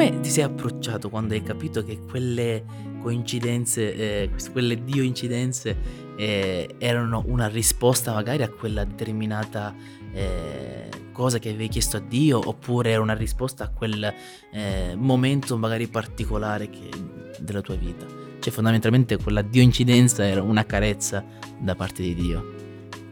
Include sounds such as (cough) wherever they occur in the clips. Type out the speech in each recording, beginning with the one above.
come ti sei approcciato quando hai capito che quelle coincidenze, eh, quelle dio incidenze eh, erano una risposta magari a quella determinata eh, cosa che avevi chiesto a Dio oppure era una risposta a quel eh, momento magari particolare che, della tua vita? Cioè fondamentalmente quella dio incidenza era una carezza da parte di Dio.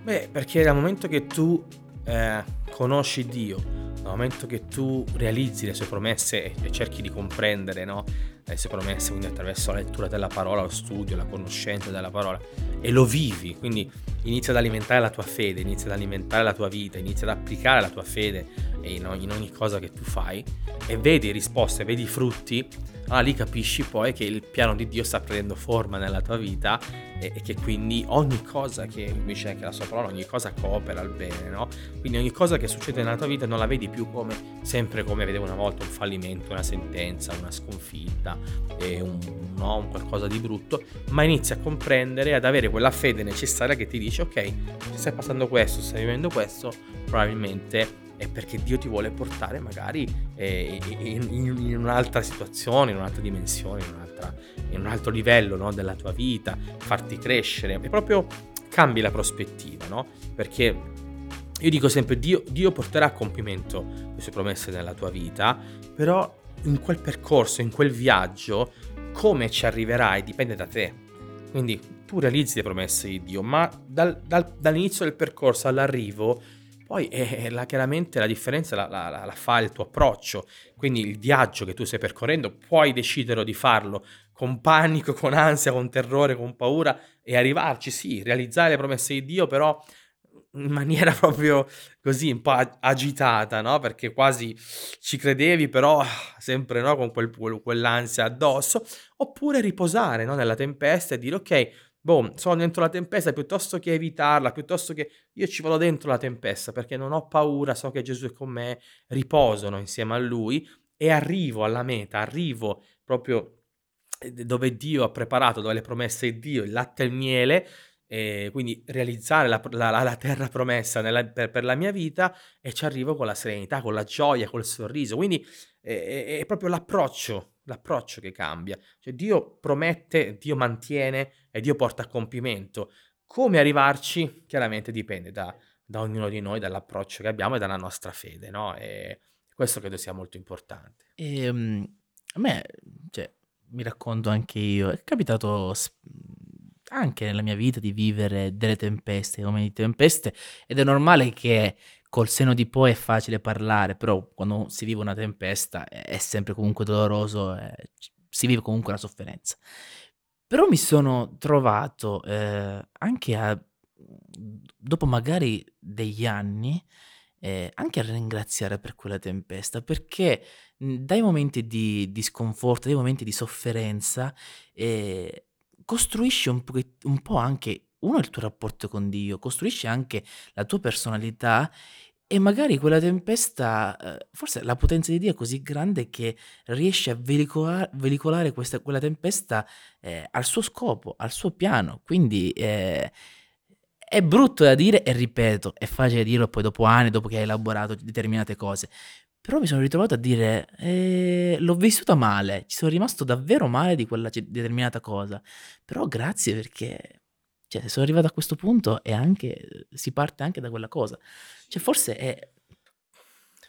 Beh, perché dal momento che tu eh, conosci Dio, dal momento che tu realizzi le sue promesse e, cerchi di comprendere no, le sue promesse, quindi attraverso la lettura della parola, lo studio, la conoscenza della parola, e lo vivi, quindi inizia ad alimentare la tua fede, inizia ad alimentare la tua vita, inizia ad applicare la tua fede in ogni, in ogni cosa che tu fai, e vedi risposte, vedi frutti, allora lì capisci poi che il piano di Dio sta prendendo forma nella tua vita e, e che quindi ogni cosa che dice anche la sua parola, ogni cosa coopera al bene, no? Quindi ogni cosa che succede nella tua vita non la vedi più come sempre come vedevo una volta un fallimento, una sentenza, una sconfitta, un, no, un qualcosa di brutto, ma inizi a comprendere, ad avere quella fede necessaria che ti dice ok, se stai passando questo, stai vivendo questo, probabilmente è perché Dio ti vuole portare magari eh, in, in, un'altra situazione, in un'altra dimensione, in, un'altra, in un altro livello no, della tua vita, farti crescere e proprio cambi la prospettiva, no? Perché io dico sempre Dio, Dio porterà a compimento le sue promesse nella tua vita, però in quel percorso, in quel viaggio, come ci arriverai dipende da te. Quindi tu realizzi le promesse di Dio, ma dal, dal, dall'inizio del percorso all'arrivo poi eh, la, chiaramente la differenza la, la, la, fa il tuo approccio, quindi il viaggio che tu stai percorrendo, puoi decidere di farlo con panico, con ansia, con terrore, con paura e arrivarci, sì, realizzare le promesse di Dio, però in maniera (laughs) proprio così un po' agitata, no? Perché quasi ci credevi, però sempre no? con quel, quell'ansia addosso, oppure riposare no? nella tempesta e dire ok, boh, sono dentro la tempesta, piuttosto che evitarla, piuttosto che io ci vado dentro la tempesta perché non ho paura, so che Gesù è con me, riposano insieme a Lui e arrivo alla meta, arrivo proprio eh, dove Dio ha preparato, dove le promesse di Dio, il latte e il miele, e quindi realizzare la, la, la terra promessa nella, per, per, la mia vita e ci arrivo con la serenità, con la gioia, col sorriso. Quindi è, è, proprio l'approccio l'approccio che cambia. Cioè Dio promette, Dio mantiene e Dio porta a compimento. Come arrivarci? Chiaramente dipende da, da ognuno di noi, dall'approccio che abbiamo e dalla nostra fede, no? E questo credo sia molto importante. E, um, a me, cioè, mi racconto anche io, è capitato anche nella mia vita di vivere delle tempeste, come di tempeste, ed è normale che col seno di poi è facile parlare, però quando si vive una tempesta è sempre comunque doloroso, eh, si vive comunque una sofferenza. Però mi sono trovato eh, anche a, dopo magari degli anni, eh, anche a ringraziare per quella tempesta, perché dai momenti di, di sconforto, dai momenti di sofferenza, eh, costruisci un, po', un po' anche uno il tuo rapporto con Dio, costruisci anche la tua personalità e magari quella tempesta, eh, forse la potenza di Dio è così grande che riesce a veicola- veicolare questa, quella tempesta eh, al suo scopo, al suo piano. Quindi eh, è brutto da dire e ripeto, è facile dirlo poi dopo anni, dopo che hai elaborato determinate cose. Però mi sono ritrovato a dire, eh, l'ho vissuta male, ci sono rimasto davvero male di quella determinata cosa. Però grazie perché cioè, sono arrivato a questo punto e anche, si parte anche da quella cosa. Cioè, forse è...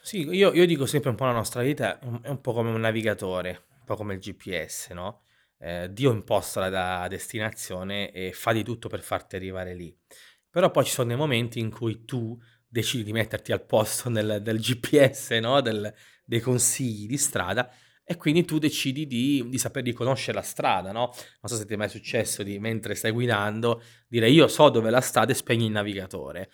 Sì, io, io dico sempre un po' la nostra vita è un, è un po' come un navigatore, un po' come il GPS, no? Eh, Dio imposta la destinazione e fa di tutto per farti arrivare lì. Però poi ci sono dei momenti in cui tu decidi di metterti al posto nel, del GPS, no? Del, dei consigli di strada e quindi tu decidi di, di saper riconoscere la strada, no? Non so se ti è mai successo di, mentre stai guidando, dire io so dove è la strada e spegni il navigatore.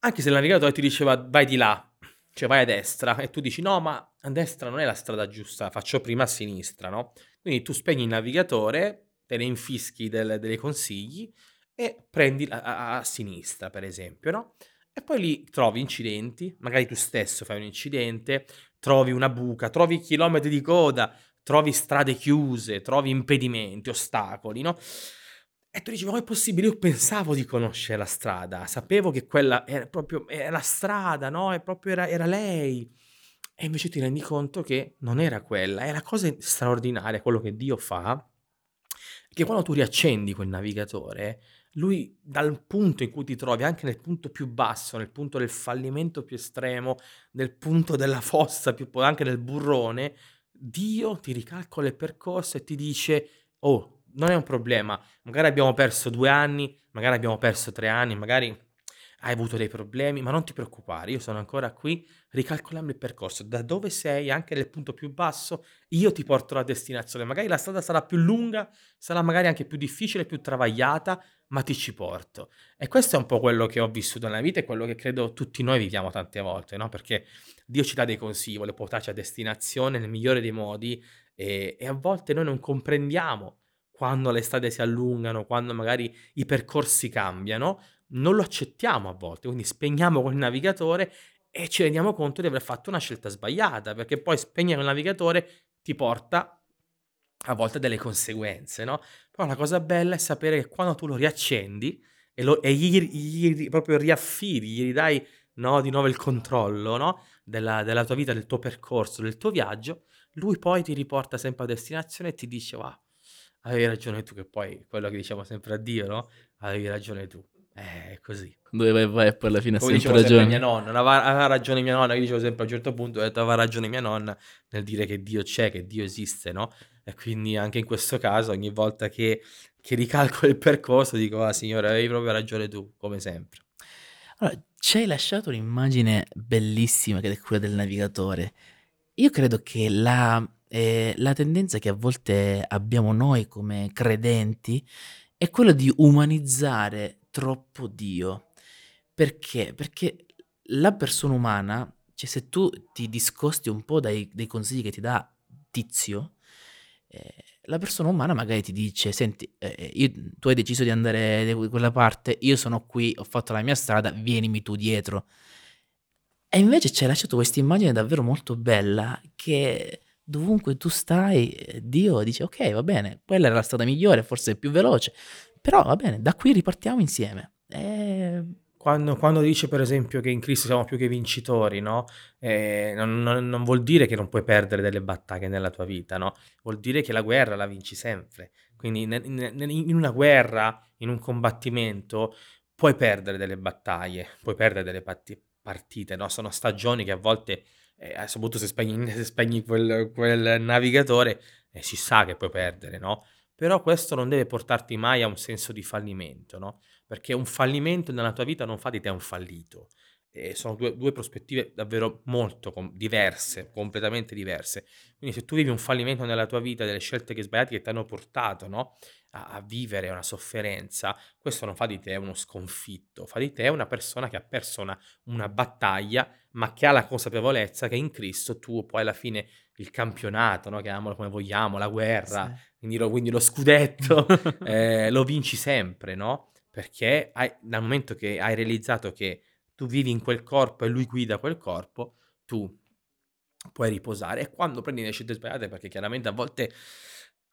Anche se il navigatore ti diceva vai di là, cioè vai a destra, e tu dici no, ma a destra non è la strada giusta, faccio prima a sinistra, no? Quindi tu spegni il navigatore, te ne infischi del, dei consigli e prendi a, a, a sinistra, per esempio, no? E poi lì trovi incidenti, magari tu stesso fai un incidente, trovi una buca, trovi chilometri di coda, trovi strade chiuse, trovi impedimenti, ostacoli, no? E tu dici, ma è possibile? Io pensavo di conoscere la strada, sapevo che quella era proprio era la strada, no? Proprio era, era lei. e invece ti rendi conto che non era quella. E la cosa straordinaria, quello che Dio fa, è che quando tu riaccendi quel navigatore, lui dal punto in cui ti trovi, anche nel punto più basso, nel punto del fallimento più estremo, nel punto della fossa, più, anche nel burrone, Dio ti ricalcola il percorso e ti dice, oh, non è un problema, magari abbiamo perso due anni, magari abbiamo perso tre anni, magari hai avuto dei problemi, ma non ti preoccupare, io sono ancora qui, ricalcolando il percorso, da dove sei, anche nel punto più basso, io ti porto alla destinazione, magari la strada sarà più lunga, sarà magari anche più difficile, più travagliata, ma ti ci porto. E questo è un po' quello che ho vissuto nella vita e quello che credo tutti noi viviamo tante volte, no? Perché Dio ci dà dei consigli, vuole portarci a destinazione nel migliore dei modi e, e a volte noi non comprendiamo quando le strade si allungano, quando magari i percorsi cambiano, non lo accettiamo a volte, quindi spegniamo quel navigatore e ci rendiamo conto di aver fatto una scelta sbagliata, perché poi spegnere il navigatore ti porta a volte delle conseguenze, no? Però la cosa bella è sapere che quando tu lo riaccendi e, lo, e gli, gli, proprio riaffidi, gli ridai no, di nuovo il controllo no? della, della, tua vita, del tuo percorso, del tuo viaggio, lui poi ti riporta sempre a destinazione e ti dice, wow, avevi ragione tu, che poi quello che diciamo sempre a Dio, no? Avevi ragione tu. Eh, è così. Dove vai vai poi alla fine ha sempre ragione. mia nonna, aveva, aveva ragione mia nonna, io dicevo sempre a un certo punto, ho detto aveva ragione mia nonna nel dire che Dio c'è, che Dio esiste, no? E quindi anche in questo caso, ogni volta che, che ricalcolo il percorso, dico, ah signore, avevi proprio ragione tu, come sempre. Allora, ci hai lasciato un'immagine bellissima che è quella del navigatore. Io credo che la, eh, la tendenza che a volte abbiamo noi come credenti è quella di umanizzare troppo Dio. Perché? Perché la persona umana, cioè se tu ti discosti un po' dai, dai consigli che ti dà Tizio, eh, la persona umana magari ti dice, senti, eh, io, tu hai deciso di andare da quella parte, io sono qui, ho fatto la mia strada, vienimi tu dietro. E invece ci hai lasciato questa immagine davvero molto bella che dovunque tu stai, eh, Dio dice ok, va bene, quella era la strada migliore, forse più veloce, però va bene, da qui ripartiamo insieme. E... Quando, quando dice per esempio che in Cristo siamo più che vincitori, no? Eh, non, non- non vuol dire che non puoi perdere delle battaglie nella tua vita, no? Vuol dire che la guerra la vinci sempre. Quindi ne- ne- in una guerra, in un combattimento, puoi perdere delle battaglie, puoi perdere delle patti- partite, no? Sono stagioni che a volte, eh, soprattutto se spegni, (laughs) se spegni quel, quel navigatore, eh, si sa che puoi perdere? Però questo non deve portarti mai a un senso di fallimento? Perché un fallimento nella tua vita non fa di te un fallito. E sono due, due prospettive davvero molto com- diverse, completamente diverse. Quindi se tu vivi un fallimento nella tua vita, delle scelte che sbagliate che ti hanno portato no? a, a vivere una sofferenza, questo non fa di te uno sconfitto, fa di te una persona che ha perso una, una battaglia, ma che ha la consapevolezza che in Cristo tu poi alla fine il campionato, no? chiamiamolo come vogliamo, la guerra, Sì. quindi lo, quindi lo scudetto, (laughs) eh, lo vinci sempre, no? Perché hai- dal momento che hai realizzato che tu vivi in quel corpo e lui guida quel corpo, tu puoi riposare. E quando prendi le scelte sbagliate, perché chiaramente a volte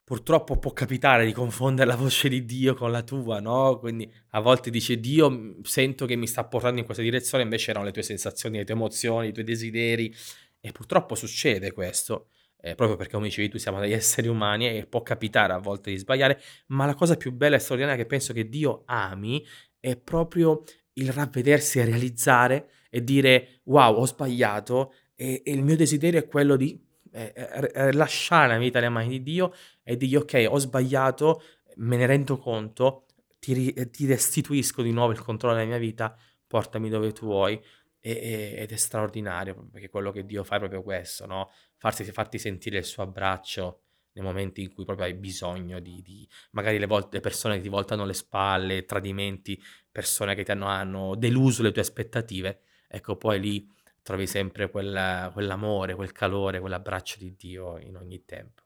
purtroppo può capitare di confondere la voce di Dio con la tua, no? Quindi a volte dice Dio, "M- sento che mi sta portando in questa direzione, invece erano le tue sensazioni, le tue emozioni, i tuoi desideri. E purtroppo succede questo, eh, proprio perché come dicevi tu siamo degli (laughs) esseri umani e può capitare a volte di sbagliare, ma la cosa più bella e straordinaria che penso che Dio ami è proprio il ravvedersi e realizzare e dire wow, ho sbagliato e, e il mio desiderio è quello di eh, eh, eh, lasciare la vita nelle mani di Dio e dirgli ok, ho sbagliato, me ne rendo conto, ti, eh, ti restituisco di nuovo il controllo della mia vita, portami dove tu vuoi. E- e- ed è straordinario perché quello che Dio fa è proprio questo, no? Farsi, farti sentire il suo abbraccio nei momenti in cui proprio hai bisogno di, di- magari le, volte, le persone che ti voltano le spalle, tradimenti, persone che ti hanno, hanno deluso le tue aspettative, ecco poi lì trovi sempre quel- quell'amore, quel calore, quell'abbraccio di Dio in ogni tempo.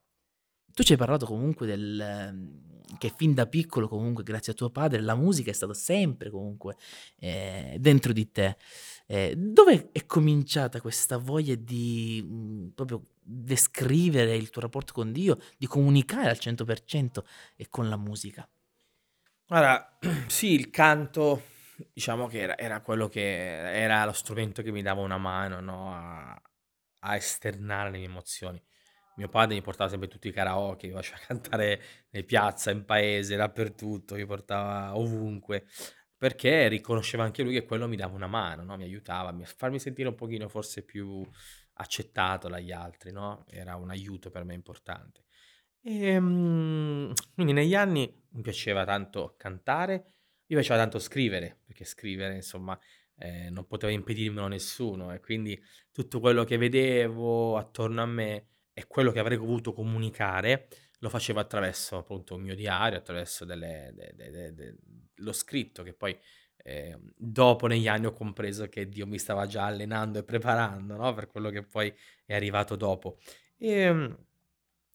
Tu ci hai parlato comunque del ehm, che fin da piccolo comunque grazie a tuo padre la musica è stata sempre comunque eh, dentro di te. Eh, dove è cominciata questa voglia di mm, proprio descrivere il tuo rapporto con Dio, di comunicare al 100% e con la musica? Guarda, (clears throat) sì, il canto, diciamo che era, era quello che era lo strumento che mi dava una mano, no, a, a esternare le mie emozioni. Mio padre mi portava sempre tutti i karaoke, mi faceva (laughs) cantare in piazza, in paese, dappertutto, mi portava ovunque, perché riconosceva anche lui che quello mi dava una mano, no, mi aiutava a farmi sentire un pochino forse più accettato dagli altri, no, era un aiuto per me importante. Ehm, quindi negli anni mi piaceva tanto cantare, mi piaceva tanto scrivere, perché scrivere insomma, ehm, non poteva impedirmelo nessuno e quindi tutto quello che vedevo attorno a me e quello che avrei voluto comunicare lo facevo attraverso appunto un mio diario, attraverso delle de de de lo scritto che poi, ehm, dopo negli anni ho compreso che Dio mi stava già allenando e preparando, no, per quello che poi è arrivato dopo. Ehm,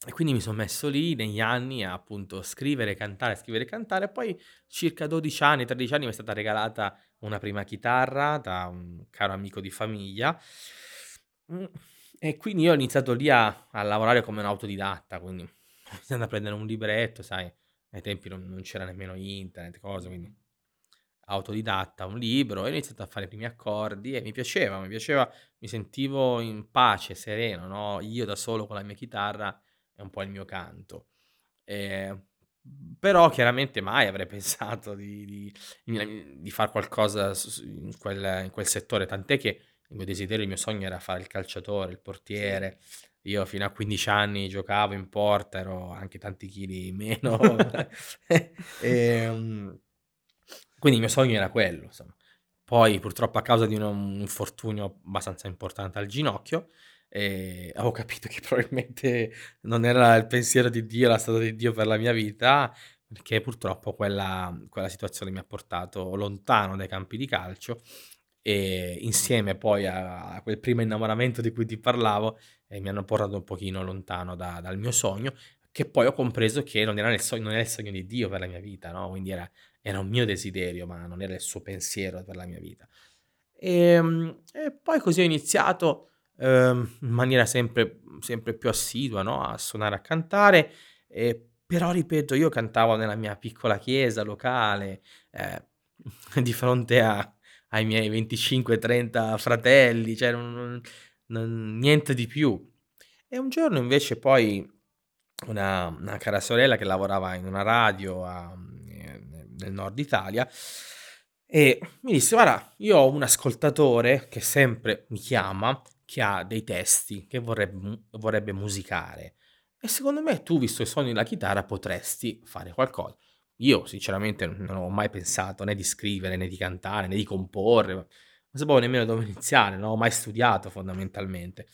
e quindi mi son messo lì negli anni a appunto scrivere, cantare, scrivere e cantare, e poi circa 12 anni, 13 anni mi è stata regalata una prima chitarra da un caro amico di famiglia. Mhmm, e quindi io ho iniziato lì a a lavorare come un autodidatta, quindi iniziando a prendere un libretto, sai, ai tempi non non c'era nemmeno internet, cose, quindi autodidatta, un libro, e ho iniziato a fare i primi accordi e mi piaceva, mi piaceva, mi sentivo in pace, sereno, no, io da solo con la mia chitarra e un po' il mio canto. Ehm, però chiaramente mai avrei (laughs) pensato di di di far qualcosa in quel in quel settore, tant'è che il mio desiderio, il mio sogno era fare il calciatore, il Sì. Io fino a 15 anni giocavo in porta, ero anche tanti chili in meno. (laughs) Ehm, quindi il mio sogno era quello, insomma. Poi purtroppo a causa di un un infortunio abbastanza importante al ginocchio, ehm, avevo capito che probabilmente non era il pensiero di Dio, la strada di Dio per la mia vita, perché purtroppo quella quella situazione mi ha portato lontano dai campi di calcio e insieme poi a quel primo innamoramento di cui ti parlavo, ehm, mi hanno portato un pochino lontano da dal mio sogno, che poi ho compreso che non era sogno non era il sogno di Dio per la mia vita, no, quindi era era un mio desiderio, ma non era il suo pensiero per la mia vita. Ehm, e poi così ho iniziato, ehm, in maniera sempre sempre più assidua, no, a suonare, a cantare, ehm, però ripeto, io cantavo nella mia piccola chiesa locale, ehm, (laughs) di fronte a ai miei 25, 30 fratelli, cioè non non niente di più. E un giorno invece poi una una cara sorella che lavorava in una radio a ehm, nel nord Italia, e mi disse: "Guarda, io ho un ascoltatore che sempre mi chiama, che ha dei testi che vorreb mu vorrebbe musicare e secondo me tu, visto che suoni la chitarra, potresti fare qualcosa". Io sinceramente non ho mai pensato né di scrivere, né di cantare, né di comporre, non sapevo nemmeno dove iniziare, non ho mai studiato fondamentalmente.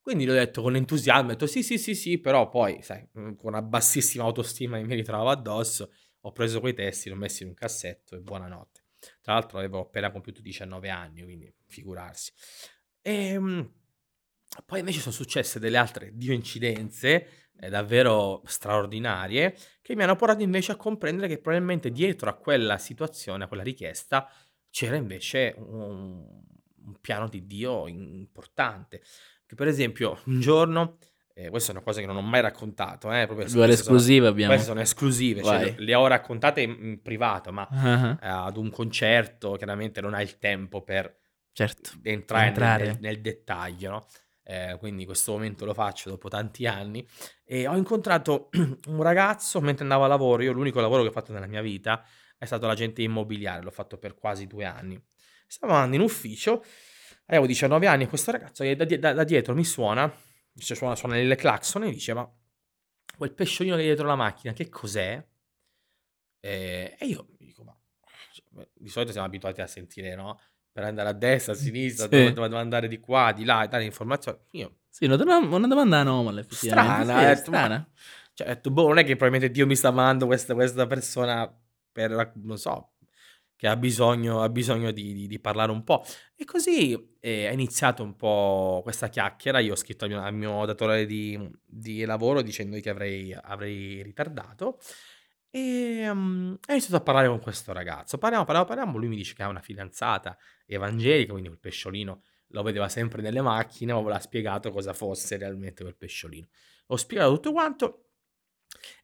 Quindi le ho detto con entusiasmo, ho detto: "Sì, sì, sì, sì", però poi sai, mhmm, con una bassissima autostima che mi ritrovavo addosso, ho preso quei testi, li ho messi in un cassetto e buonanotte. Tra l'altro avevo appena compiuto 19 anni, quindi figurarsi. Ehm, poi invece son successe delle altre dio-incidenze, ehm, davvero straordinarie, che mi hanno portato invece a comprendere che probabilmente dietro a quella situazione, a quella richiesta, c'era invece un un piano di Dio importante. Che per esempio un giorno, ehm, queste sono cose che non ho mai raccontato, eh, proprio queste sono esclusive queste abbiamo. sono esclusive, cioè le ho raccontate in in privato, ma, ehm, ad un concerto chiaramente non hai il tempo per Certo, entrare nel nel entrare. nel dettaglio, no, ehm, quindi questo momento lo faccio dopo tanti anni, e ho incontrato (clears throat) un ragazzo mentre andavo a lavoro, io l'unico lavoro che ho fatto nella mia vita è stato l'agente immobiliare, l'ho fatto per quasi 2 anni. Stavo andando in ufficio, avevo 19 anni e questo ragazzo da da da dietro mi suona, dice suona suona il clacson e dice: "Ma quel pesciolino che hai dietro la macchina che cos'è?" Ehm, e io dico: "Ma" cioè, di solito siamo abituati a sentire, no, per andare a destra, a sinistra, dove sì. dove devo andare di qua, di là e dare informazio io Sì, una dom una domanda anomala effettivamente. strana, Sì, "Ma" strana. cioè ho detto: "Boh, non è che probabilmente Dio mi sta mandando questa questa persona per non so, che ha bisogno ha bisogno di di di parlare un po'". E così, ehm, è iniziato un po' questa chiacchiera, io ho scritto al mio al mio datore di di lavoro dicendogli che avrei avrei ritardato, ehm, e ho iniziato a parlare con questo ragazzo. Parliamo, parliamo, parliamo, lui mi dice che ha una fidanzata evangelica, quindi quel pesciolino lo vedeva sempre nelle macchine, ma aveva spiegato cosa fosse realmente quel pesciolino. Ho spiegato tutto quanto,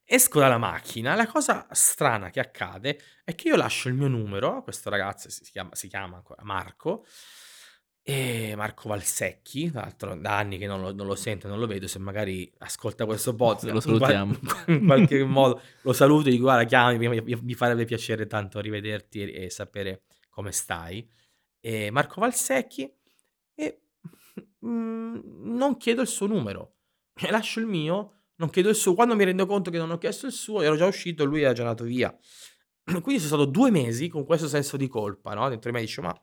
esco dalla macchina, la cosa strana che accade è che io lascio il mio numero questo ragazzo, si chiama si chiama ancora Marco, E Marco Valsecchi, tra l'altro da anni che non lo non lo sento, non lo vedo, se magari ascolta questo (laughs) podcast Lo salutiamo. (laughs) in qualche (laughs) modo lo saluto e dico: "Guarda chiamami, mi mi farebbe piacere tanto rivederti e e sapere come stai." Ehm, Marco Valsecchi e, mhmm, non chiedo il suo numero, lascio il mio, non chiedo il suo. Quando mi rendo conto che non ho chiesto il suo, ero già uscito e lui era già andato via. (clears throat) Quindi son stato 2 mesi con questo senso di colpa, no, dentro di me dice: "Ma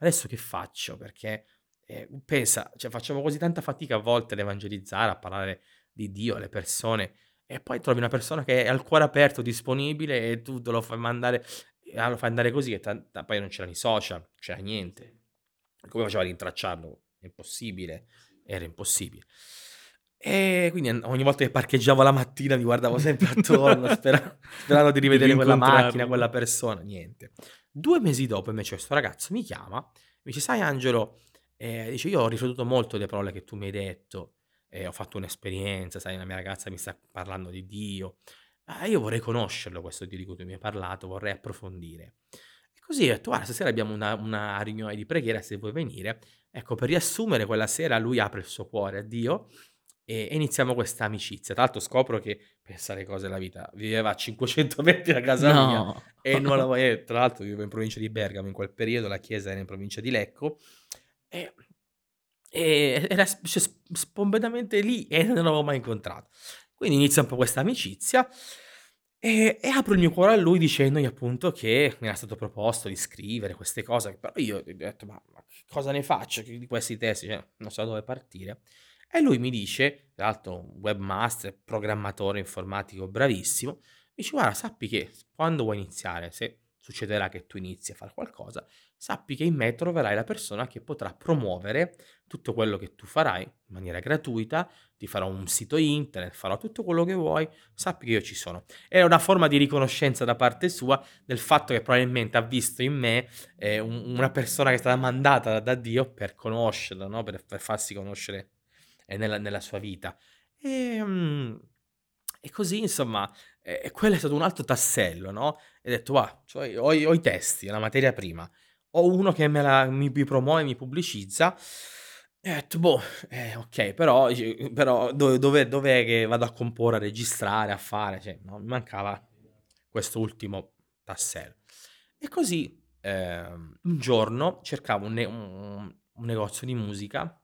adesso che faccio?" Perché, ehm, pensa, cioè facciamo così tanta fatica a volte ad evangelizzare, a parlare di Dio alle persone e poi trovi una persona che è al cuore aperto, disponibile e tu te lo fai mandare ah, lo fai andare così e tan ta poi non c'erano i social, c'era niente. Come faceva a rintracciarlo? È impossibile, era impossibile. E quindi ogni volta che parcheggiavo la mattina mi guardavo sempre (laughs) attorno spera sperando di Di rivedere quella macchina, quella persona, niente. 2 mesi dopo invece questo ragazzo mi chiama, mi dice: "Sai Angelo" ehm, dice: "Io ho riflettuto molto delle parole che tu mi hai detto e ho fatto un'esperienza, sai la mia ragazza mi sta parlando di Dio. Ah, io vorrei conoscerlo questo Dio di cui tu mi hai parlato, vorrei approfondire." E così ho detto: "Guarda stasera abbiamo una una riunione di preghiera se vuoi venire." Ecco, per riassumere quella sera lui apre il suo cuore a Dio e e iniziamo questa amicizia. Tra l'altro scopro che, pensa alle cose della vita, viveva a 500 metri da casa mia No. e non l'avevo (laughs) e tra l'altro vivevo in provincia di Bergamo in quel periodo, la chiesa era in provincia di Lecco e e era cioè s spombedamente lì e non l'avevo mai incontrato. Quindi inizia un po' questa amicizia e e apro il mio cuore a lui dicendogli appunto che mi era stato proposto di scrivere queste cose, però io gli ho detto: "Ma ma cosa ne faccio di questi testi?" Cioè, non so dove partire. E lui mi dice, tra l'altro un webmaster, programmatore informatico bravissimo, mi dice: "Guarda, sappi che quando vuoi iniziare, se succederà che tu inizi a fare qualcosa, sappi che in me troverai la persona che potrà promuovere tutto quello che tu farai in maniera gratuita, ti farò un sito internet, farò tutto quello che vuoi, sappi che io ci sono." È una forma di riconoscenza da parte sua del fatto che probabilmente ha visto in me, un una persona che è stata mandata da Dio per conoscerlo, no, per per farsi conoscere, ehm, nella nella sua vita. Ehm, e così insomma, ehm, quello è stato un altro tassello, no, e ho detto: "Va, c'ho i ho ho i testi, la materia prima, ho uno che me la mi mi promuove, mi pubblicizza." E ho detto: "Boh, eh, okay, però dici però dove dov'è dov'è che vado a comporre, a registrare, a fare?" Cioè, no, mi mancava questo ultimo tassello. E così, ehm, un giorno cercavo un ne un un negozio di musica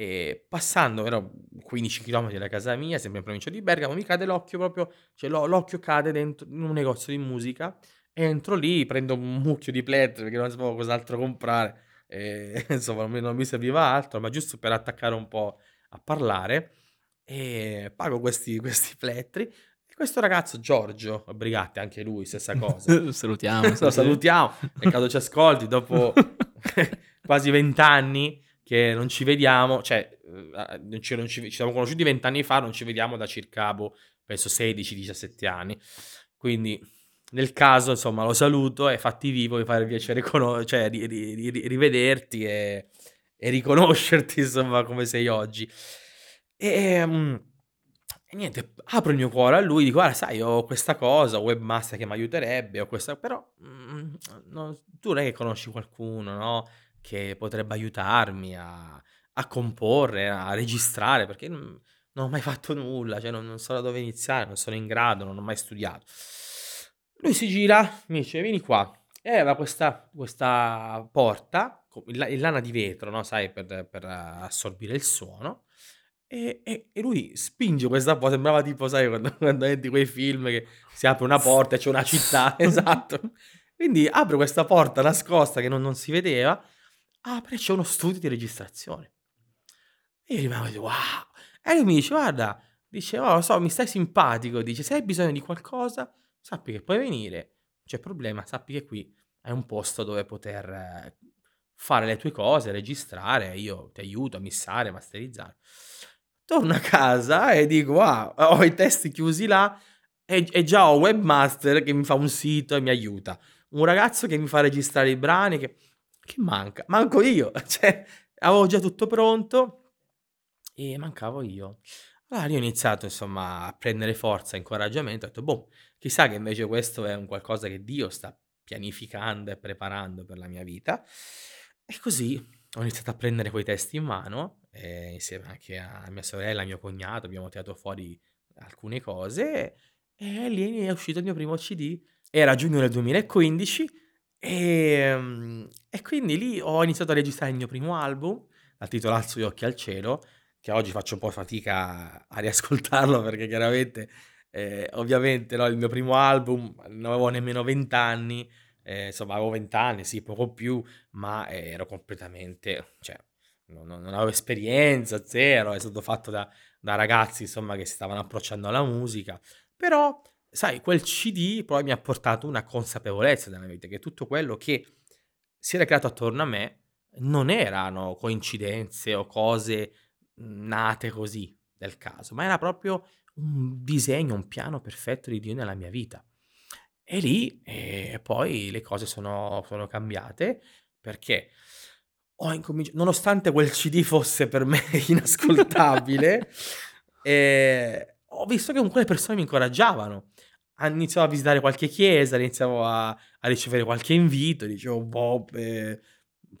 e passando ero 15 chilometri da casa mia, sempre in provincia di Bergamo, mi cade l'occhio proprio cioè l'o l'occhio cade dentro in un negozio di musica, entro lì, prendo un mucchio di plettri perché non sapevo cos'altro comprare, ehm, (laughs) insomma non mi non mi serviva altro, ma giusto per attaccare un po' a parlare, e pago questi questi plettri. E questo ragazzo Giorgio Brigatti, anche lui stessa cosa. Salutiamo, (laughs) Lo salutiamo, (laughs) peccato ci ascolti dopo quasi 20 anni che non ci vediamo, cioè, a non ci non ci ci siamo conosciuti 20 anni fa, non ci vediamo da circa, boh, penso 16, 17 anni. Quindi nel caso, insomma, lo saluto e fatti vivo, mi fa piacere cono cioè ri ri ri ri rivederti e e riconoscerti (laughs) insomma come sei oggi. Ehm, e niente, apro il mio cuore a lui, dico: "Guarda sai ho questa cosa, webmaster che m'aiuterebbe, ho questa però, mhmm, no tu non è che conosci qualcuno, no, che potrebbe aiutarmi a a comporre, a registrare, perché, mhmm, non ho mai fatto nulla, cioè non non so da dove iniziare, non sono in grado, non ho mai studiato." Lui si gira, mi dice: "Vieni qua." E aveva questa questa porta in la in lana di vetro, no, sai per per assorbire il suono, e e e lui spinge questa po sembrava tipo sai quando (laughs) quando vedi quei film che si apre una porta e c'è una città (laughs) esatto. Quindi apre questa porta nascosta che non non si vedeva, apre c'è uno studio di registrazione. E io rimango tipo: "Wow!" E lui mi dice: "Guarda" dice: "Oh lo so, mi stai simpatico." Dice: "Se hai bisogno di qualcosa sappi che puoi venire, non c'è problema, sappi che qui è un posto dove poter fare le tue cose, registrare, io ti aiuto a missare, masterizzare." Torno a casa e dico: "Ah, ho i testi chiusi là e e già ho webmaster che mi fa un sito e mi aiuta. Un ragazzo che mi fa registrare i brani che che manca? Manco io." (laughs) Cioè avevo già tutto pronto e mancavo io. Allora lì ho iniziato insomma a prendere forza, incoraggiamento, ho detto: "Boh, chissà che invece questo è un qualcosa che Dio sta pianificando e preparando per la mia vita." E così ho iniziato a prendere quei testi in mano, ehm, insieme anche a mia sorella, a mio cognato, abbiamo tirato fuori alcune cose e lì è uscito il mio primo CD. Era giugno del 2015, ehm, e quindi lì ho iniziato a registrare il mio primo album, dal titolo Alzo gli occhi al cielo, che oggi faccio un po' fatica a riascoltarlo (laughs) perché chiaramente, ehm, ovviamente, no, il mio primo album, non avevo nemmeno 20 anni, ehm, insomma avevo 20 anni, sì, poco più, ma ero completamente cioè non non avevo esperienza, 0, è stato fatto da da ragazzi insomma che si stavano approcciando alla musica, però sai quel CD poi mi ha portato una consapevolezza nella mia vita, che tutto quello che si era creato attorno a me non erano coincidenze o cose, mhmm, nate così del caso, ma era proprio un disegno, un piano perfetto di Dio nella mia vita. E lì, ehm, poi le cose sono sono cambiate perché ho incominci nonostante quel CD fosse per me (laughs) inascoltabile, (laughs) ehm, ho visto che comunque le persone mi incoraggiavano. Ha iniziato a visitare qualche chiesa, iniziavo a a ricevere qualche invito, dicevo: "Boh, ehm,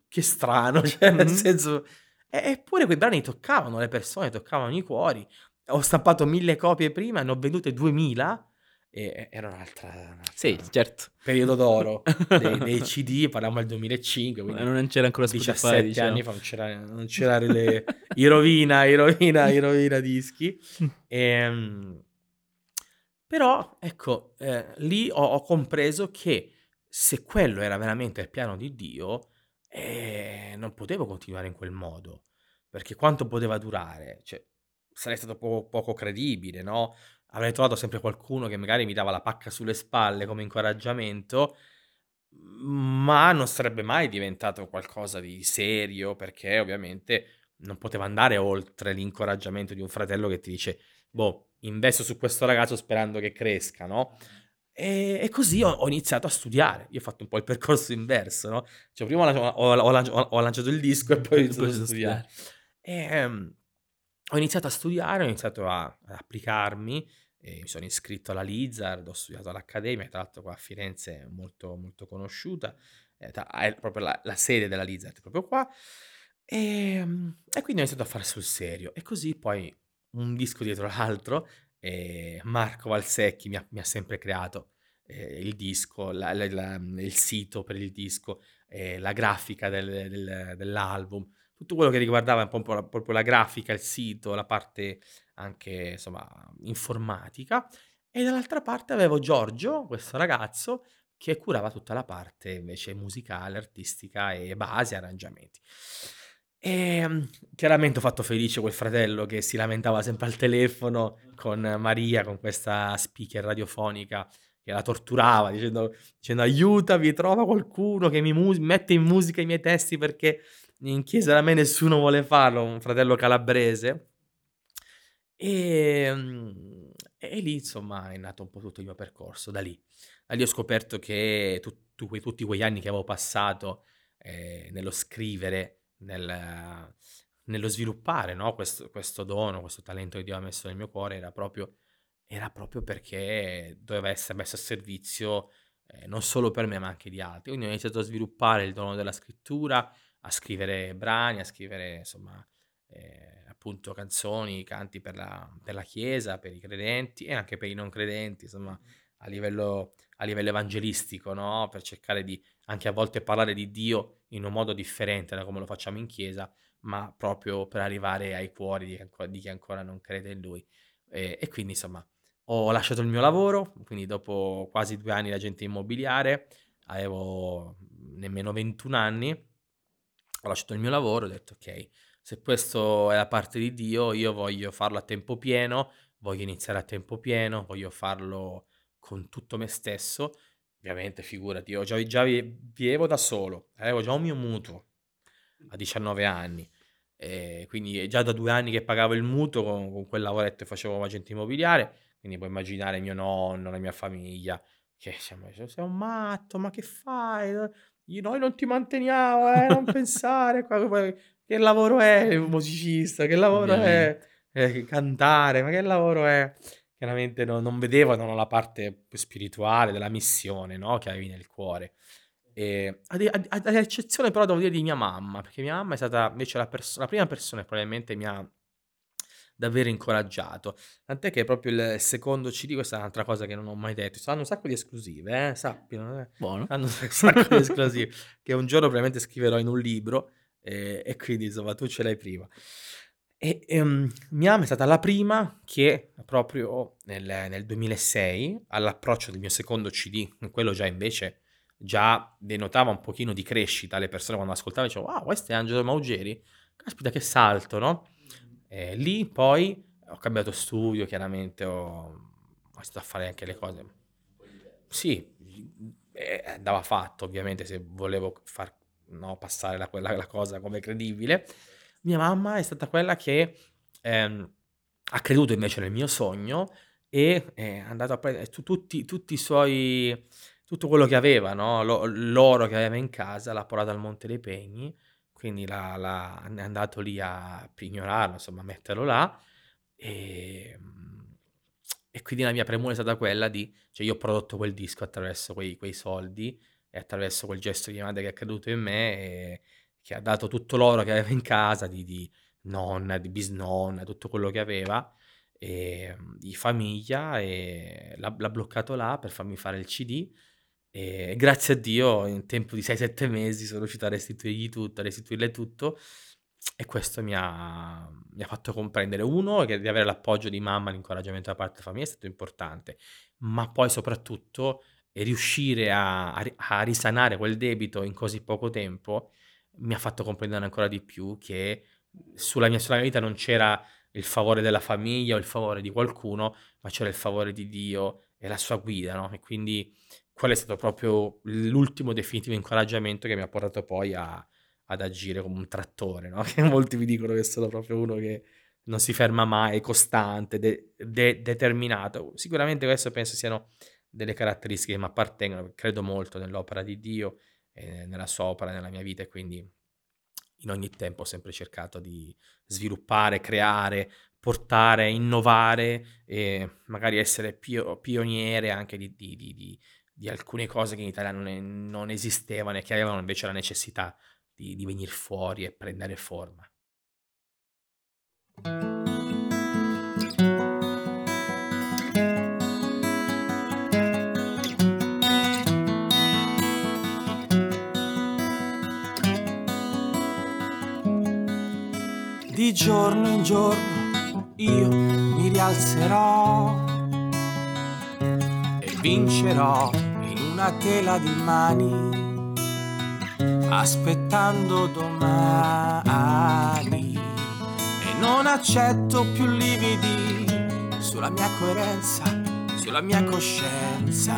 che strano", (laughs) cioè nel Mh-mh. senso eppure quei brani toccavano le persone, toccavano i cuori. Ho stampato 1000 copie prima, ne ho vendute 2000 e e era un'altra Sì, certo. periodo d'oro dei (laughs) dei CD, parliamo del 2005, Eh, quindi non c'era ancora Spotify 17 diciamo. anni fa non c'era non c'era le (laughs) i rovina i rovina i rovina dischi. (laughs) Ehm, però ecco, ehm, lì ho ho compreso che se quello era veramente il piano di Dio, ehm, non potevo continuare in quel modo, perché quanto poteva durare? Cioè, sarei stato po poco credibile, no, avrei trovato sempre qualcuno che magari mi dava la pacca sulle spalle come incoraggiamento, ma non sarebbe mai diventato qualcosa di serio, perché ovviamente non poteva andare oltre l'incoraggiamento di un fratello che ti dice: "Boh, investo su questo ragazzo sperando che cresca", no, e e così ho iniziato a studiare. Io ho fatto un po' il percorso inverso, no, cioè prima ho la ho ho lanc ho lanciato il disco e poi ho (laughs) E iniziato a studiare. studiare. Ho iniziato a studiare, ho iniziato a ad applicarmi e mi sono iscritto alla Lizard, ho studiato all'Accademia, tra l'altro qua a Firenze molto, molto conosciuta, ta è proprio la la sede della Lizard è proprio qua. Ehm, e quindi ho iniziato a fare sul serio e così poi un disco dietro l'altro, Marco Valsecchi mi ha mi ha sempre creato, il disco, la la il sito per il disco, la grafica del del dell'album, tutto quello che riguardava un po' la proprio la grafica, il sito, la parte anche insomma informatica e dall'altra parte avevo Giorgio, questo ragazzo, che curava tutta la parte invece musicale, artistica e basi, arrangiamenti. Ehm, chiaramente ho fatto felice quel fratello che si lamentava sempre al telefono con Maria, con questa speaker radiofonica che la torturava dicendo dicendo: "Aiutami, trova qualcuno che mi mus mette in musica i miei testi perché in chiesa da me nessuno vuole farlo", un fratello calabrese. Ehm, e lì insomma è nato un po' tutto il mio percorso, da lì. Da lì ho scoperto che tutto que tutti quegli anni che avevo passato, ehm, nello scrivere, nel nello sviluppare, no, questo questo dono, questo talento che Dio ha messo nel mio cuore era proprio era proprio perché doveva essere messo a servizio, ehm, non solo per me ma anche di altri. Quindi ho iniziato a sviluppare il dono della scrittura, a scrivere brani, a scrivere insomma, ehm, appunto canzoni, canti per la per la chiesa, per i credenti e anche per i non credenti, insomma a livello a livello evangelistico, no, per cercare di anche a volte parlare di Dio in un modo differente da come lo facciamo in chiesa, ma proprio per arrivare ai cuori di di chi ancora non crede in Lui. E e quindi insomma ho lasciato il mio lavoro, quindi dopo quasi 2 anni d'agente immobiliare, avevo, mhmm, nemmeno 21 anni, ho lasciato il mio lavoro, ho detto: "Okay, se questo è da parte di Dio, io voglio farlo a tempo pieno, voglio iniziare a tempo pieno, voglio farlo con tutto me stesso". Ovviamente figurati, io già già vi vivevo da solo, avevo già un mio mutuo a 19 anni, ehm, quindi è già da 2 anni che pagavo il mutuo con con quel lavoretto che facevo agente immobiliare, quindi puoi immaginare mio nonno, la mia famiglia che diciamo: "Sei matto, ma che fai? Uhm, i noi non ti manteniamo, eh, non (laughs) pensare che lavoro è il musicista? Che lavoro è, ehm, cantare? Ma che lavoro è?" Chiaramente no non vedevano la parte spirituale della missione, no, che avevi nel cuore. E ad, ad, ad eccezione però devo dire di mia mamma, perché mia mamma è stata invece la, pers- la prima persona che probabilmente mi ha davvero incoraggiato. Tant'è che proprio il secondo CD, questa è un'altra cosa che non ho mai detto, hanno un sacco di esclusive, eh, sappino, eh. Buono. hanno un (laughs) sacco di (laughs) esclusive, che un giorno probabilmente scriverò in un libro, eh, e quindi insomma tu ce l'hai prima. E, ehm, mia mamma è stata la prima che proprio nel, nel 2006, all'approccio del mio secondo CD, quello già invece già denotava un pochino di crescita, le persone quando ascoltavano dicevano wow, questo è Angelo Maugeri, caspita che salto, no? E lì poi ho cambiato studio, chiaramente ho, ho iniziato a fare anche le cose. Sì, eh, andava fatto ovviamente se volevo far no, passare la, la, la cosa come credibile. Mia mamma è stata quella che ehm, ha creduto invece nel mio sogno e è andato a prendere tutti, tutti i suoi tutto quello che aveva, no, l'oro che aveva in casa l'ha portato al Monte dei Pegni, quindi l'ha l'ha è andato lì a pignorarlo, insomma a metterlo là, ehm, e quindi la mia premura è stata quella di cioè io ho prodotto quel disco attraverso quei quei soldi e attraverso quel gesto di madre che ha creduto in me e che ha dato tutto l'oro che aveva in casa di di nonna, di bisnonna, tutto quello che aveva, ehm, di famiglia e l'ha l'ha bloccato là per farmi fare il CD e grazie a Dio in tempo di 6-7 mesi sono riuscito a restituirgli tutto, a restituirle tutto e questo mi ha, mi ha fatto comprendere, uno, che di avere l'appoggio di mamma, l'incoraggiamento da parte della famiglia è stato importante, ma poi soprattutto riuscire a, a, a risanare quel debito in così poco tempo mi ha fatto comprendere ancora di più che sulla mia, sulla mia vita non c'era il favore della famiglia o il favore di qualcuno, ma c'era il favore di Dio e la sua guida, no? E quindi quello è stato proprio l'ultimo definitivo incoraggiamento che mi ha portato poi a, ad agire come un trattore, no? (laughs) Che molti mi dicono che sono proprio uno che non si ferma mai, è costante, de- de- determinato. Sicuramente questo penso siano delle caratteristiche che mi appartengono, credo molto nell'opera di Dio, e nella sua opera, nella mia vita e quindi in ogni tempo ho sempre cercato di sviluppare, creare, portare, innovare e magari essere pio- pioniere anche di, di, di, di alcune cose che in Italia non, è, non esistevano e che avevano invece la necessità di, di venire fuori e prendere forma. Di giorno in giorno io mi rialzerò e vincerò una tela di mani, aspettando domani. E non accetto più lividi sulla mia coerenza, sulla mia coscienza,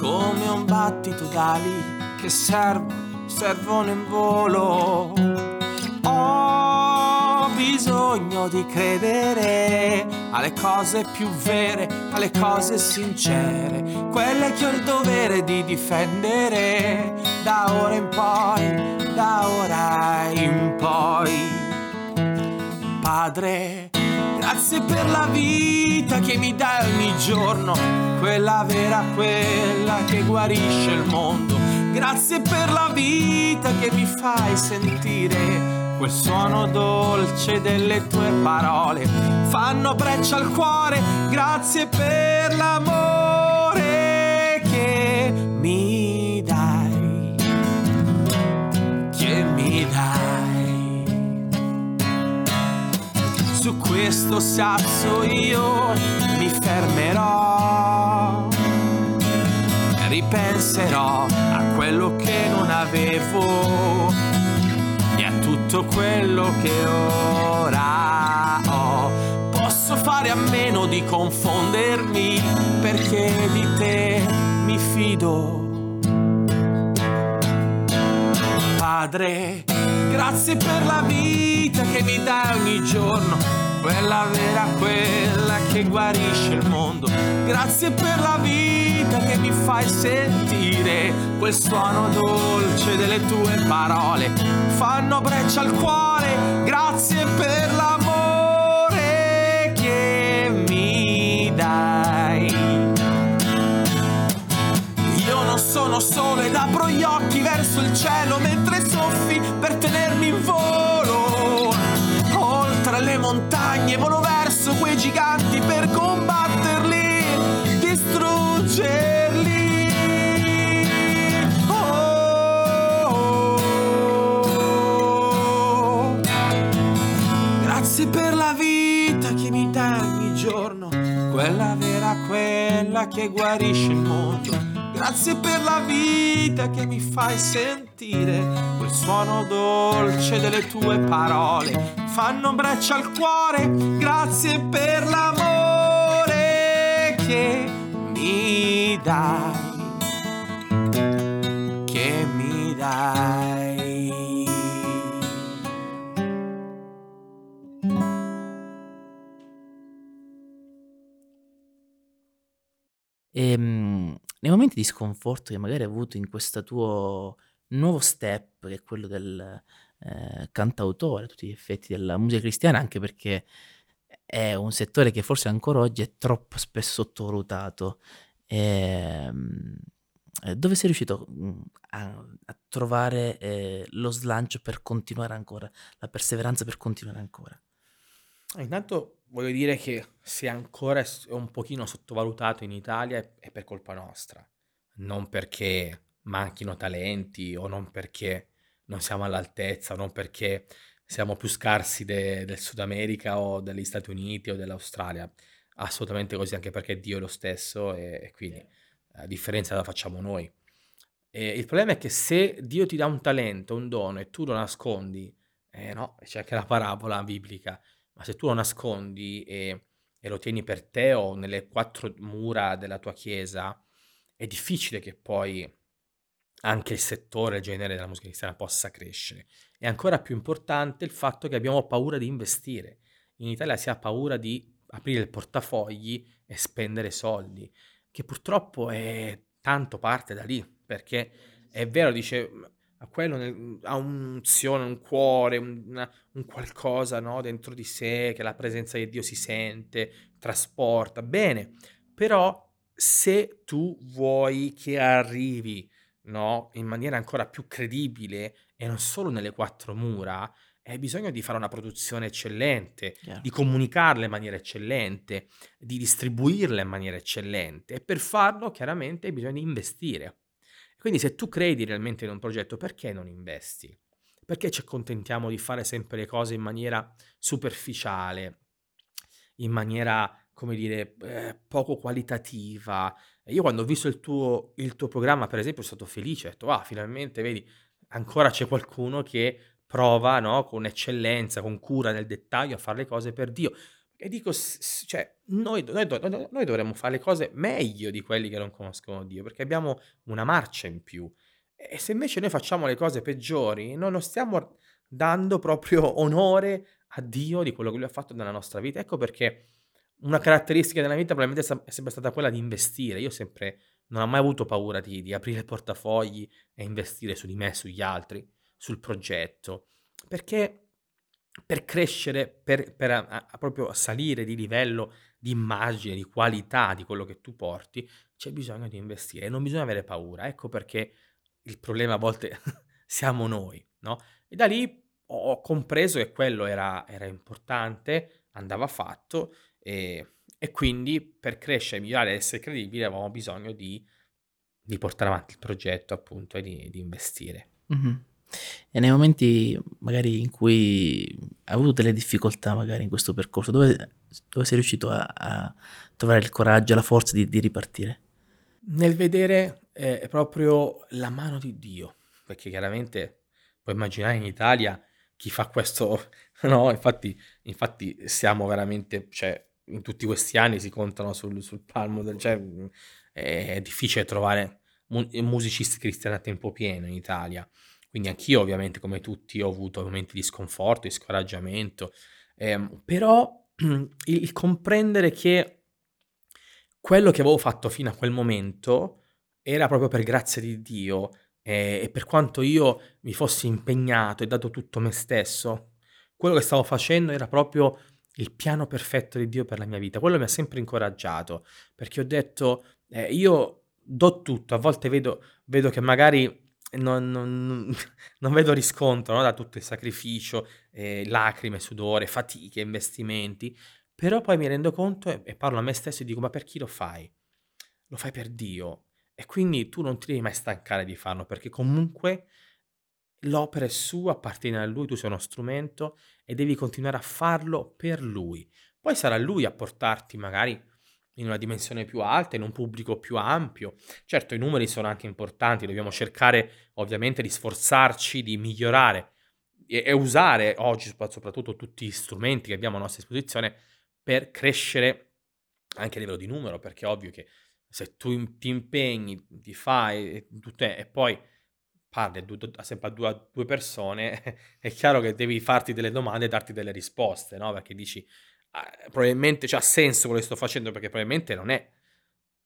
come un battito d'ali che servono, servono in volo. Ho bisogno di credere alle cose più vere, alle cose sincere, quelle che ho il dovere di difendere da ora in poi, da ora in poi. Padre, grazie per la vita che mi dai ogni giorno, quella vera, quella che guarisce il mondo. Grazie per la vita che mi fai sentire quel suono dolce delle tue parole fanno breccia al cuore, grazie per Su questo sasso io mi fermerò, ripenserò a quello che non avevo tutto quello che ora ho. Posso fare a meno di confondermi perché di te mi fido. Padre, grazie per la vita che mi dai ogni giorno, quella vera, quella che guarisce il mondo. Grazie per la vita che mi fai sentire quel suono dolce delle tue parole. Fanno breccia al cuore, grazie per l'amore verso il cielo mentre soffi per tenermi in volo. Oltre le montagne volo verso quei giganti per combatterli, distruggerli. Oh. Grazie per la vita che mi dai ogni giorno, quella vera, quella che guarisce il mondo. Grazie per la vita che mi fai sentire, quel suono dolce delle tue parole fanno breccia al cuore. Grazie per l'amore che mi dai, che mi dai. Ehm, nei momenti di sconforto che magari hai avuto in questo tuo nuovo step, che è quello del, ehm, cantautore a tutti gli effetti della musica cristiana, anche perché è un settore che forse ancora oggi è troppo spesso sottovalutato. Ehm, ehm, dove sei riuscito, mhmm, a a trovare, ehm, lo slancio per continuare ancora, la perseveranza per continuare ancora? Ah, Intanto voglio dire che se ancora è un pochino sottovalutato in Italia è per colpa nostra, non perché manchino talenti o non perché non siamo all'altezza, o non perché siamo più scarsi de- del Sud America o degli Stati Uniti o dell'Australia. Assolutamente così, anche perché Dio è lo stesso e, e quindi la differenza la facciamo noi. E il problema è che se Dio ti dà un talento, un dono e tu lo nascondi, eh no, c'è anche la parabola biblica, ma se tu lo nascondi e, e lo tieni per te o nelle quattro mura della tua chiesa, è difficile che poi anche il settore, il genere della musica cristiana possa crescere. È ancora più importante il fatto che abbiamo paura di investire. In Italia si ha paura di aprire il portafogli e spendere soldi, che purtroppo è tanto parte da lì, perché è vero, dice, "M- a quello nel- ha un'unzione, un cuore, un, un qualcosa no, dentro di sé, che la presenza di Dio si sente, trasporta, bene, però se tu vuoi che arrivi no, in maniera ancora più credibile e non solo nelle quattro mura, hai bisogno di fare una produzione eccellente, Chiaro. di comunicarla in maniera eccellente, di distribuirla in maniera eccellente e per farlo chiaramente hai bisogno di investire. Quindi se tu credi realmente in un progetto, perché non investi? Perché ci accontentiamo di fare sempre le cose in maniera superficiale, in maniera, come dire, eh, poco qualitativa? Io quando ho visto il tuo, il tuo programma, per esempio, sono stato felice, ho detto, ah, finalmente, vedi, ancora c'è qualcuno che prova, no, con eccellenza, con cura nel dettaglio a fare le cose per Dio. E dico, cioè, noi, noi noi- noi dovremmo fare le cose meglio di quelli che non conoscono Dio, perché abbiamo una marcia in più. E se invece noi facciamo le cose peggiori, non lo stiamo dando proprio onore a Dio di quello che Lui ha fatto nella nostra vita. Ecco perché una caratteristica della vita probabilmente è sempre stata quella di investire. Io sempre non ho mai avuto paura di, di aprire portafogli e investire su di me, sugli altri, sul progetto, perché per crescere, per, per a- a- proprio salire di livello di immagine, di qualità di quello che tu porti, c'è bisogno di investire non bisogna avere paura. Ecco perché il problema a volte (laughs) siamo noi, no? E da lì ho compreso che quello era, era importante, andava fatto e, e quindi per crescere, migliorare essere credibili avevamo bisogno di, di portare avanti il progetto appunto e di, di investire. Mh-mh. E nei momenti magari in cui hai avuto delle difficoltà magari in questo percorso, dove dove sei riuscito a a trovare il coraggio, la forza di di ripartire? Nel vedere eh, proprio la mano di Dio, perché chiaramente puoi immaginare in Italia chi fa questo, (laughs) no? Infatti, infatti siamo veramente, cioè, in tutti questi anni si contano sul, sul palmo del, cioè, è, difficile trovare mu- musicisti cristiani a tempo pieno in Italia. Quindi anch'io, ovviamente, come tutti, ho avuto momenti di sconforto, di scoraggiamento, ehm, però (clears throat) il, comprendere che quello che avevo fatto fino a quel momento era proprio per grazia di Dio e, e per quanto io mi fossi impegnato e dato tutto me stesso, quello che stavo facendo era proprio il piano perfetto di Dio per la mia vita. Quello mi ha sempre incoraggiato perché ho detto, eh, io do tutto, a volte vedo, vedo che magari non, non, (laughs) non vedo riscontro no, da tutto il sacrificio, eh, lacrime, sudore, fatiche, investimenti, però poi mi rendo conto e, e parlo a me stesso e dico ma per chi lo fai? Lo fai per Dio e quindi tu non ti devi mai stancare di farlo perché comunque l'opera è sua, appartiene a lui, tu sei uno strumento e devi continuare a farlo per lui. Poi sarà lui a portarti magari in una dimensione più alta, in un pubblico più ampio. Certo, i numeri sono anche importanti, dobbiamo cercare ovviamente di sforzarci, di migliorare e, e usare oggi soprattutto tutti gli strumenti che abbiamo a nostra disposizione per crescere anche a livello di numero, perché è ovvio che se tu ti impegni, ti fai e, e poi parli sempre a due, a due persone, (laughs) è chiaro che devi farti delle domande e darti delle risposte, no? Perché dici, ah, probabilmente c'ha senso quello che sto facendo, perché probabilmente non è,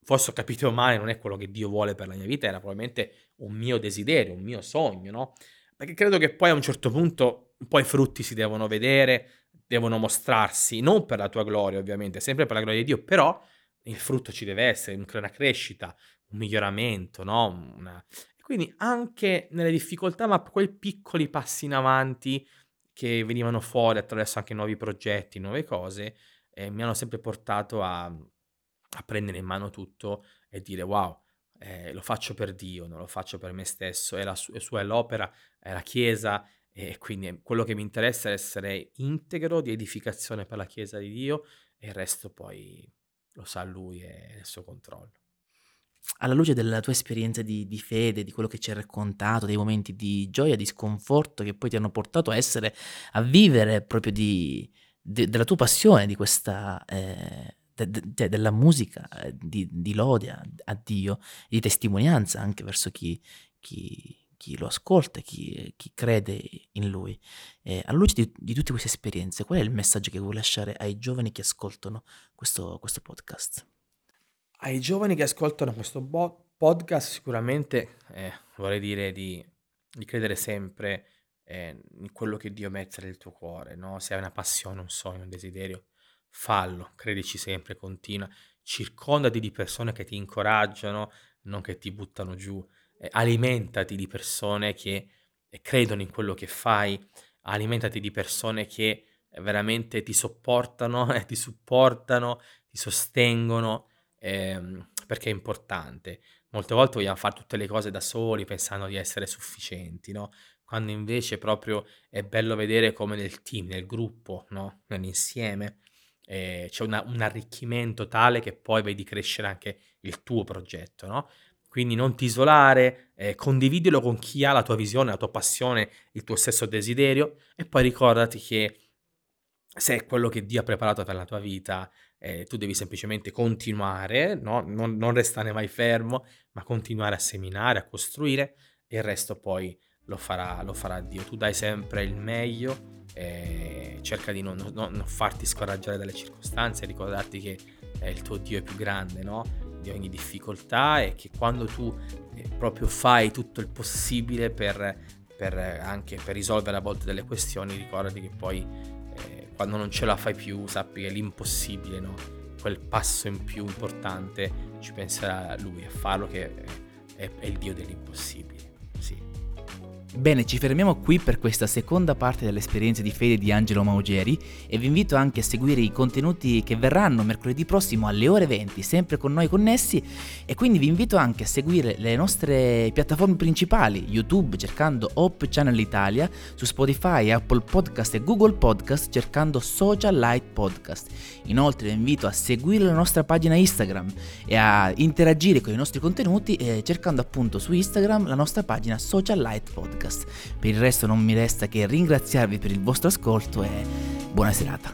forse ho capito male, non è quello che Dio vuole per la mia vita, era probabilmente un mio desiderio, un mio sogno, no? Perché credo che poi a un certo punto un po' i frutti si devono vedere, devono mostrarsi, non per la tua gloria ovviamente, sempre per la gloria di Dio, però il frutto ci deve essere, una crescita, un miglioramento, no? Una, quindi anche nelle difficoltà, ma quei piccoli passi in avanti che venivano fuori attraverso anche nuovi progetti, nuove cose, eh, mi hanno sempre portato a, a, prendere in mano tutto e dire wow, eh, lo faccio per Dio, non lo faccio per me stesso, è la su- sua è l'opera, è la Chiesa e quindi quello che mi interessa è essere integro di edificazione per la Chiesa di Dio e il resto poi lo sa Lui e il suo controllo alla luce della tua esperienza di, di, fede, di quello che ci hai raccontato, dei momenti di gioia, di sconforto che poi ti hanno portato a essere, a vivere proprio di, de, della tua passione, di questa, eh, de, de, della musica, eh, di, di lode a, Dio, di testimonianza anche verso chi, chi, chi lo ascolta, chi, chi, crede in Lui. Eh, alla luce di, di, tutte queste esperienze, qual è il messaggio che vuoi lasciare ai giovani che ascoltano questo, questo podcast? Ai giovani che ascoltano questo bo- podcast sicuramente eh, vorrei dire di, di credere sempre eh, in quello che Dio mette nel tuo cuore, no? Se hai una passione, un sogno, un desiderio, fallo, credici sempre, continua, circondati di persone che ti incoraggiano, non che ti buttano giù, eh, alimentati di persone che eh, credono in quello che fai, alimentati di persone che veramente ti sopportano (laughs) ti supportano, ti sostengono ehm, perché è importante. Molte volte vogliamo fare tutte le cose da soli pensando di essere sufficienti, no? Quando invece proprio è bello vedere come nel team, nel gruppo, no? Nell'insieme eh, c'è una, un arricchimento tale che poi vedi crescere anche il tuo progetto, no? Quindi non ti isolare, eh, condividilo con chi ha la tua visione, la tua passione, il tuo stesso desiderio e poi ricordati che se è quello che Dio ha preparato per la tua vita, eh, tu devi semplicemente continuare, no? non, non, restare mai fermo, ma continuare a seminare, a costruire e il resto poi lo farà, lo farà Dio. Tu dai sempre il meglio, eh, cerca di non, non, non, farti scoraggiare dalle circostanze, ricordarti che eh, il tuo Dio è più grande no? di ogni difficoltà e che quando tu eh, proprio fai tutto il possibile per, per, anche per risolvere a volte delle questioni, ricordati che poi quando non ce la fai più sappi che l'impossibile, no? quel passo in più importante ci penserà lui a farlo che è, è il Dio dell'impossibile. Bene, ci fermiamo qui per questa seconda parte dell'esperienza di fede di Angelo Maugeri e vi invito anche a seguire i contenuti che verranno mercoledì prossimo alle ore 20, sempre con noi connessi e quindi vi invito anche a seguire le nostre piattaforme principali, YouTube cercando Hope Channel Italia, su Spotify, Apple Podcast e Google Podcast cercando Social Light Podcast. Inoltre vi invito a seguire la nostra pagina Instagram e a interagire con i nostri contenuti eh, cercando appunto su Instagram la nostra pagina Social Light Podcast podcast. Per il resto non mi resta che ringraziarvi per il vostro ascolto e buona serata.